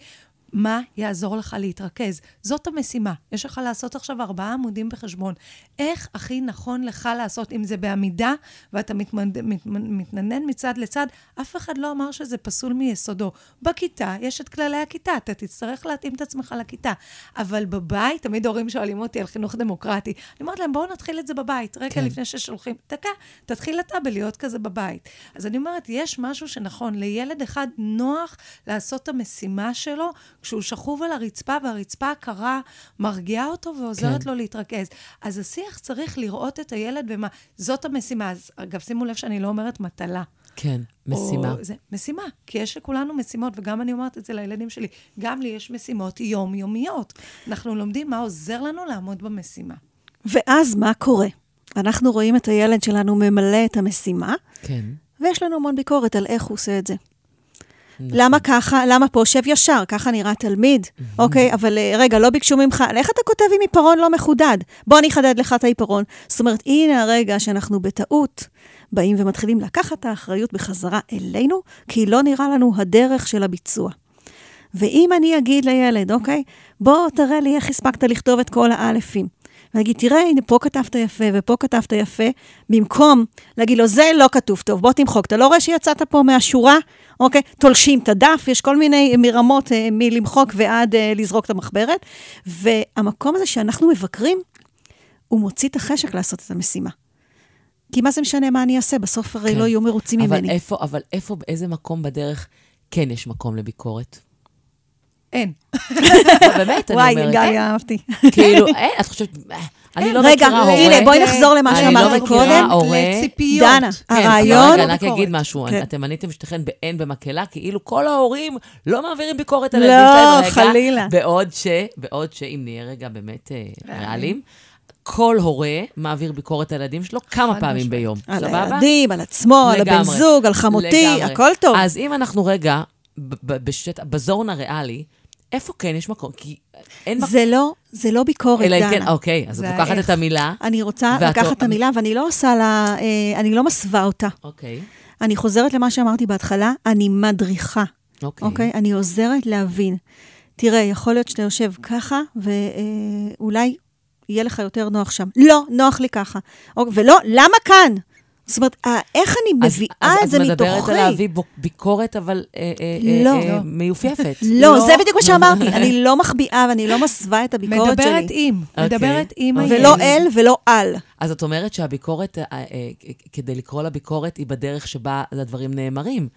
מה יעזור לך להתרכז? זאת המשימה. יש לך לעשות עכשיו ארבעה עמודים בחשבון. איך הכי נכון לך לעשות, אם זה בעמידה, ואתה מתמנ... מת... מתננן מצד לצד, אף אחד לא אמר שזה פסול מיסודו. בכיתה, יש את כללי הכיתה, אתה תצטרך להתאים את עצמך לכיתה. אבל בבית, תמיד הורים שואלים אותי על חינוך דמוקרטי. אני אומרת להם, בואו נתחיל את זה בבית. רגע כן. לפני ששולחים, דקה, תתחיל אתה בלהיות כזה בבית. אז אני אומרת, יש משהו שנכון, לילד אחד נוח לעשות את המשימה שלו כשהוא שכוב על הרצפה, והרצפה הקרה מרגיעה אותו ועוזרת כן. לו להתרכז. אז השיח צריך לראות את הילד ומה, זאת המשימה. אז אגב, שימו לב שאני לא אומרת מטלה. כן, משימה. או, זה, משימה, כי יש לכולנו משימות, וגם אני אומרת את זה לילדים שלי, גם לי יש משימות יומיומיות. אנחנו לומדים מה עוזר לנו לעמוד במשימה. ואז מה קורה? אנחנו רואים את הילד שלנו ממלא את המשימה, כן. ויש לנו המון ביקורת על איך הוא עושה את זה. נכון. למה ככה? למה פה שב ישר? ככה נראה תלמיד. אוקיי, אבל אה, רגע, לא ביקשו ממך, איך אתה כותב עם עיפרון לא מחודד? בוא אני אחדד לך את העיפרון. זאת אומרת, הנה הרגע שאנחנו בטעות באים ומתחילים לקחת את האחריות בחזרה אלינו, כי לא נראה לנו הדרך של הביצוע. ואם אני אגיד לילד, אוקיי, בוא תראה לי איך הספקת לכתוב את כל האלפים. ולהגיד, תראה, הנה, פה כתבת יפה ופה כתבת יפה, במקום להגיד לו, זה לא כתוב טוב, בוא תמחוק. אתה לא רואה שיצאת פה מהשורה? אוקיי, תולשים את הדף, יש כל מיני מרמות אה, מלמחוק ועד אה, לזרוק את המחברת. והמקום הזה שאנחנו מבקרים, הוא מוציא את החשק לעשות את המשימה. כי מה זה משנה מה אני אעשה? בסוף הרי כן. לא יהיו מרוצים אבל ממני. איפה, אבל איפה, באיזה מקום בדרך כן יש מקום לביקורת? אין. באמת, אני וואי, אומרת. גלי, אהבתי. כאילו, אין, את חושבת, אה, אני לא רגע, מכירה הורה. הנה, בואי נחזור למה אני שאמרת לא מכירה קודם. הורה. לציפיות. דנה, כן, הרעיון... אבל רגע, אני רק. אגיד משהו. כן. אתם עניתם שתיכן באין במקהלה, כאילו כל ההורים לא מעבירים ביקורת על לא, הילדים שלהם רגע. חלילה. בעוד ש, בעוד שאם נהיה רגע באמת אה, ריאליים, כל הורה מעביר ביקורת על הילדים שלו כמה פעמים משמעית. ביום. על סבבה? הילדים, על עצמו, על הבן. זוג, על חמותי, לגמרי. הכל טוב. אז אם אנחנו רגע ב- ב- בשט- בזון הריאלי, איפה כן יש מקום? כי אין מקום. זה לא, זה לא ביקורת, אלא אם כן, דנה. אוקיי, אז את לוקחת האיך. את המילה. אני רוצה ואת- לקחת את המילה, ואני לא עושה לה, אה, אני לא מסווה אותה. אוקיי, אני חוזרת למה שאמרתי בהתחלה, אני מדריכה, אוקיי. אוקיי? אני עוזרת להבין. תראה, יכול להיות שאתה יושב ככה, ואולי יהיה לך יותר נוח שם. לא, נוח לי ככה. אוק- ולא, למה כאן? זאת אומרת, ה- איך אני אז- מביאה אז את זה את מדברת מתוכי? על להביא ביקורת, אבל אה, אה, אה, לא. אה, מיופייפת. (laughs) לא, זה בדיוק מה שאמרתי. אני (laughs) לא מחביאה ואני לא מסווה את הביקורת מדברת שלי. עם, אוקיי. מדברת עם אוקיי. הילד. ולא אל ולא על. אז את אומרת שהביקורת, אה, אה, כדי לקרוא לה ביקורת, היא בדרך שבה הדברים נאמרים,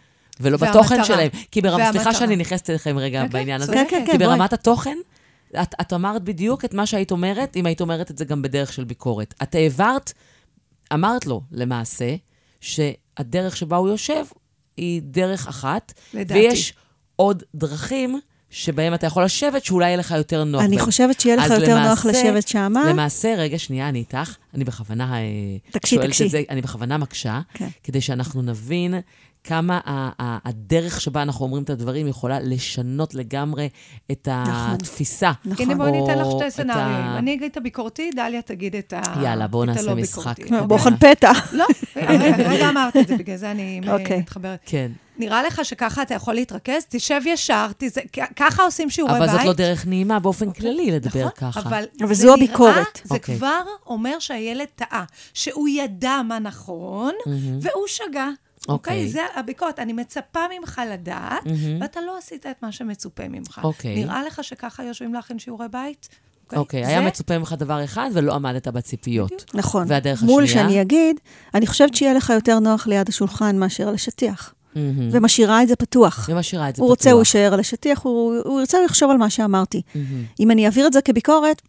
ולא והמטרה. בתוכן שלהם. כי ברמת, סליחה. שאני נכנסת אליכם רגע כן, כן, בעניין הזה. צודקת. כן, כן, כי. ברמת התוכן, את, את אמרת בדיוק את מה שהיית אומרת, אם היית אומרת את זה גם בדרך של ביקורת. את העברת, אמרת לו, למעשה, שהדרך שבה הוא יושב היא דרך אחת, לדעתי. ויש עוד דרכים שבהם אתה יכול לשבת, שאולי יהיה לך יותר נוח אני בהם. חושבת שיהיה לך יותר נוח למעשה- לשבת שמה. למעשה, רגע, שנייה, אני איתך. אני בכוונה אה, תקשי, שואלת תקשי. את זה, אני בכוונה מקשה, כן. כדי שאנחנו נבין כמה ה- ה- הדרך שבה אנחנו אומרים את הדברים יכולה לשנות לגמרי את נכון. התפיסה. נכון. הנה, בואי ניתן לך שתי. ה- אני אגיד את הביקורתי, דליה תגיד את ה... יאללה, בואו נעשה הלא משחק. ביקורתי. בוחן פתע. לא, רגע אמרת את זה, בגלל זה אני (laughs) אוקיי. מתחברת. כן. נראה לך שככה אתה יכול להתרכז? תשב ישר, תזה- ככה עושים שיעורי בית. אבל זאת לא דרך נעימה באופן כללי לדבר נכון, ככה. אבל, אבל זו נראה- הביקורת. זה אוקיי. כבר אומר שהילד טעה, שהוא ידע מה נכון, והוא שגה. אוקיי. אוקיי, זה הביקורת. אני מצפה ממך לדעת, ואתה לא עשית את מה שמצופה ממך. אוקיי. נראה לך שככה יושבים להכין שיעורי בית? אוקיי, זה- היה מצופה ממך דבר אחד ולא עמדת בציפיות. נכון. והדרך מול השנייה? שאני אגיד, אני חושבת שיהיה לך יותר נוח ליד השולחן מאשר על השטיח. מהמם. ומשאירה את זה פתוח. ומשאירה את זה הוא פתוח. רוצה, הוא יישאר על השטיח, הוא הוא ירצה, הוא יחשוב על מה שאמרתי. מהמם. אם אני אעביר את זה כביקורת,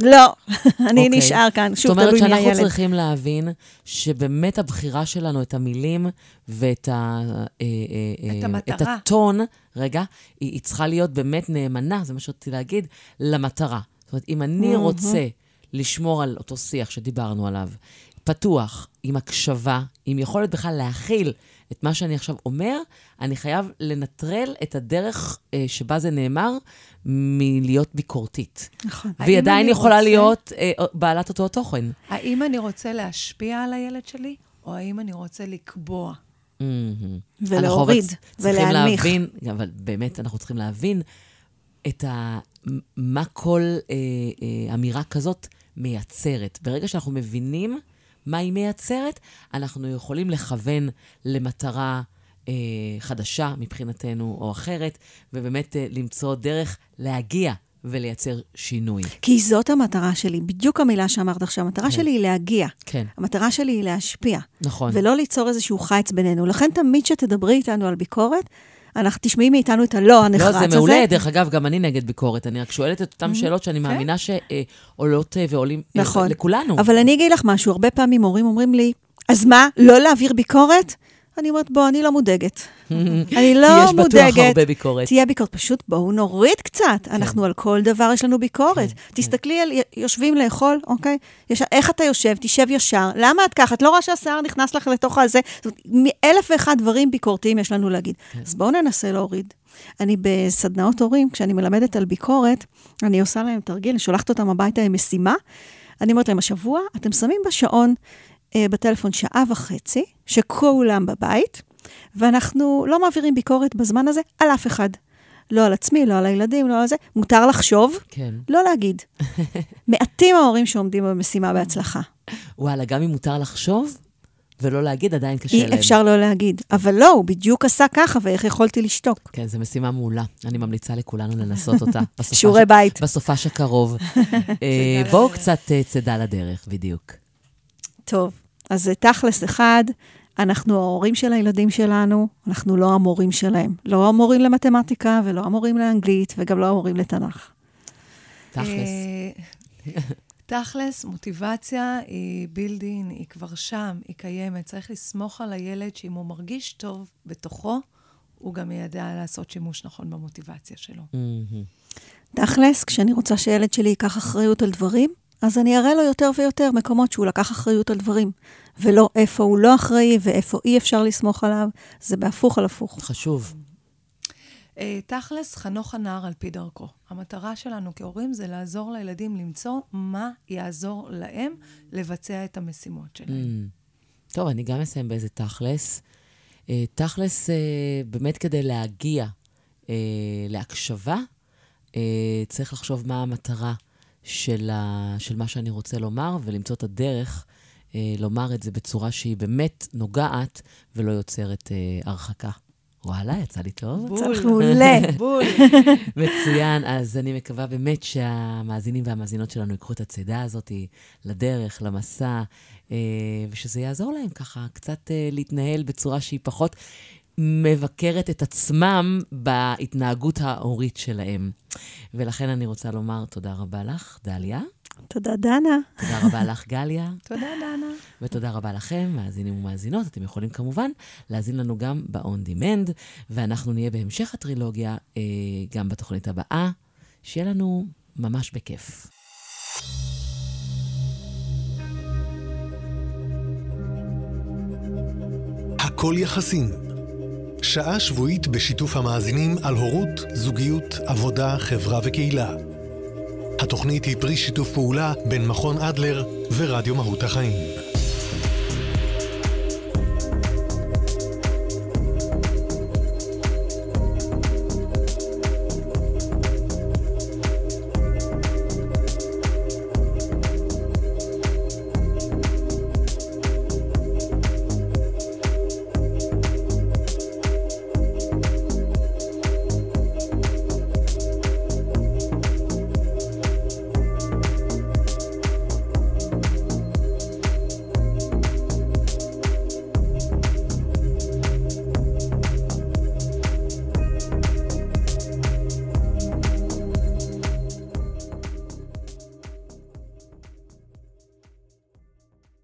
לא, (laughs) אני אוקיי. נשאר כאן, שוב, זאת אומרת תלוי מי שאנחנו הילד. צריכים להבין שבאמת הבחירה שלנו, את המילים ואת ה, אה, אה, את אה, המטרה. את הטון, רגע, היא, היא צריכה להיות באמת נאמנה, זה מה שרציתי להגיד, למטרה. זאת אומרת, אם אני רוצה לשמור על אותו שיח שדיברנו עליו, פתוח, עם הקשבה, עם יכולת בכלל להכיל את מה שאני עכשיו אומר, אני חייב לנטרל את הדרך אה, שבה זה נאמר מלהיות ביקורתית. נכון. והיא עדיין אני יכולה רוצה- להיות אה, בעלת אותו התוכן. האם אני רוצה להשפיע על הילד שלי, או האם אני רוצה לקבוע? מהמם. ולהוריד, אנחנו אבל צריכים ולהנמיך. להבין, אבל באמת, אנחנו צריכים להבין את ה... מה כל אה, אה, אמירה כזאת מייצרת. ברגע שאנחנו מבינים מה היא מייצרת, אנחנו יכולים לכוון למטרה אה, חדשה מבחינתנו, או אחרת, ובאמת אה, למצוא דרך להגיע ולייצר שינוי. כי זאת המטרה שלי, בדיוק המילה שאמרת עכשיו, המטרה כן. שלי היא להגיע. כן, המטרה שלי היא להשפיע. נכון. ולא ליצור איזשהו חיץ בינינו. לכן תמיד כשתדברי איתנו על ביקורת, אנחנו תשמעי מאיתנו את הלא הנחרץ לא, הזה. זה מעולה. דרך אגב, גם אני נגד ביקורת. אני רק שואלת את אותן שאלות שאני כן. מאמינה שעולות אה, ועולים אה, נכון. לכולנו. אבל אני אגיד לך משהו, הרבה פעמים הורים אומרים לי, אז מה, לא להעביר ביקורת? אני אומרת, בוא, אני לא מודאגת. (laughs) אני לא כי יש בטוח מודאגת. הרבה ביקורת. תהיה ביקורת, פשוט בואו נוריד קצת. אנחנו על כל דבר יש לנו ביקורת. תסתכלי על, יושבים לאכול, אוקיי? יש, איך אתה יושב? תשב ישר. למה את ככה? את לא רואה שהשיער נכנס לך לתוך הזה? זאת אומרת, מאלף ואחד דברים ביקורתיים יש לנו להגיד. אז בואו ננסה להוריד. אני בסדנאות הורים, כשאני מלמדת על ביקורת, אני עושה להם תרגיל, אני שולחת אותם הביתה עם משימה. אני אומרת להם, השבוע אתם שמים בשעון בטלפון שעה וחצי, שכולם בבית, ואנחנו לא מעבירים ביקורת בזמן הזה על אף אחד. לא על עצמי, לא על הילדים, לא על זה. מותר לחשוב, כן. לא להגיד. (laughs) מעטים ההורים שעומדים במשימה בהצלחה. וואלה, גם אם מותר לחשוב ולא להגיד, עדיין קשה אי להם. אפשר לא להגיד. אבל לא, הוא בדיוק עשה ככה, ואיך יכולתי לשתוק? כן, זו משימה מעולה. אני ממליצה לכולנו לנסות אותה. (laughs) בסופה שיעורי ש- בית. בסופש הקרוב. (laughs) אה, בואו קצת אה, צידה לדרך, בדיוק. טוב, אז זה תכלס אחד, אנחנו ההורים של הילדים שלנו, אנחנו לא המורים שלהם. לא המורים למתמטיקה, ולא המורים לאנגלית, וגם לא המורים לתנ"ך. תכלס. אה, תכלס, מוטיבציה היא בילדין, היא כבר שם, היא קיימת. צריך לסמוך על הילד שאם הוא מרגיש טוב בתוכו, הוא גם ידע לעשות שימוש נכון במוטיבציה שלו. תכלס, כשאני רוצה שילד שלי ייקח אחריות על דברים, אז אני אראה לו יותר ויותר מקומות שהוא לקח אחריות על דברים, ולא איפה הוא לא אחראי ואיפה אי אפשר לסמוך עליו, זה בהפוך על הפוך. חשוב. אה, תכלס, חנוך הנער על פי דרכו. המטרה שלנו כהורים זה לעזור לילדים למצוא מה יעזור להם לבצע את המשימות שלהם. Mm. טוב, אני גם אסיים באיזה תכלס. אה, תכלס, אה, באמת כדי להגיע להקשבה, צריך לחשוב מה המטרה של, ה, של מה שאני רוצה לומר, ולמצוא את הדרך אה, לומר את זה בצורה שהיא באמת נוגעת ולא יוצרת אה, הרחקה. וואלה, יצא לי טוב. בול. יצא לך מעולה. בול. (laughs) מצוין. אז אני מקווה באמת שהמאזינים והמאזינות שלנו ייקחו את הצידה הזאת לדרך, למסע, אה, ושזה יעזור להם ככה קצת אה, להתנהל בצורה שהיא פחות מבקרת את עצמם בהתנהגות ההורית שלהם. ולכן אני רוצה לומר תודה רבה לך, דליה. תודה, דנה. תודה רבה לך, גליה. (laughs) תודה, דנה. ותודה רבה לכם, מאזינים ומאזינות. אתם יכולים כמובן להאזין לנו גם ב-on demand, ואנחנו נהיה בהמשך הטרילוגיה אה, גם בתוכנית הבאה. שיהיה לנו ממש בכיף. הכל יחסים. שעה שבועית בשיתוף המאזינים על הורות, זוגיות, עבודה, חברה וקהילה. התוכנית היא פרי שיתוף פעולה בין מכון אדלר ורדיו מהות החיים.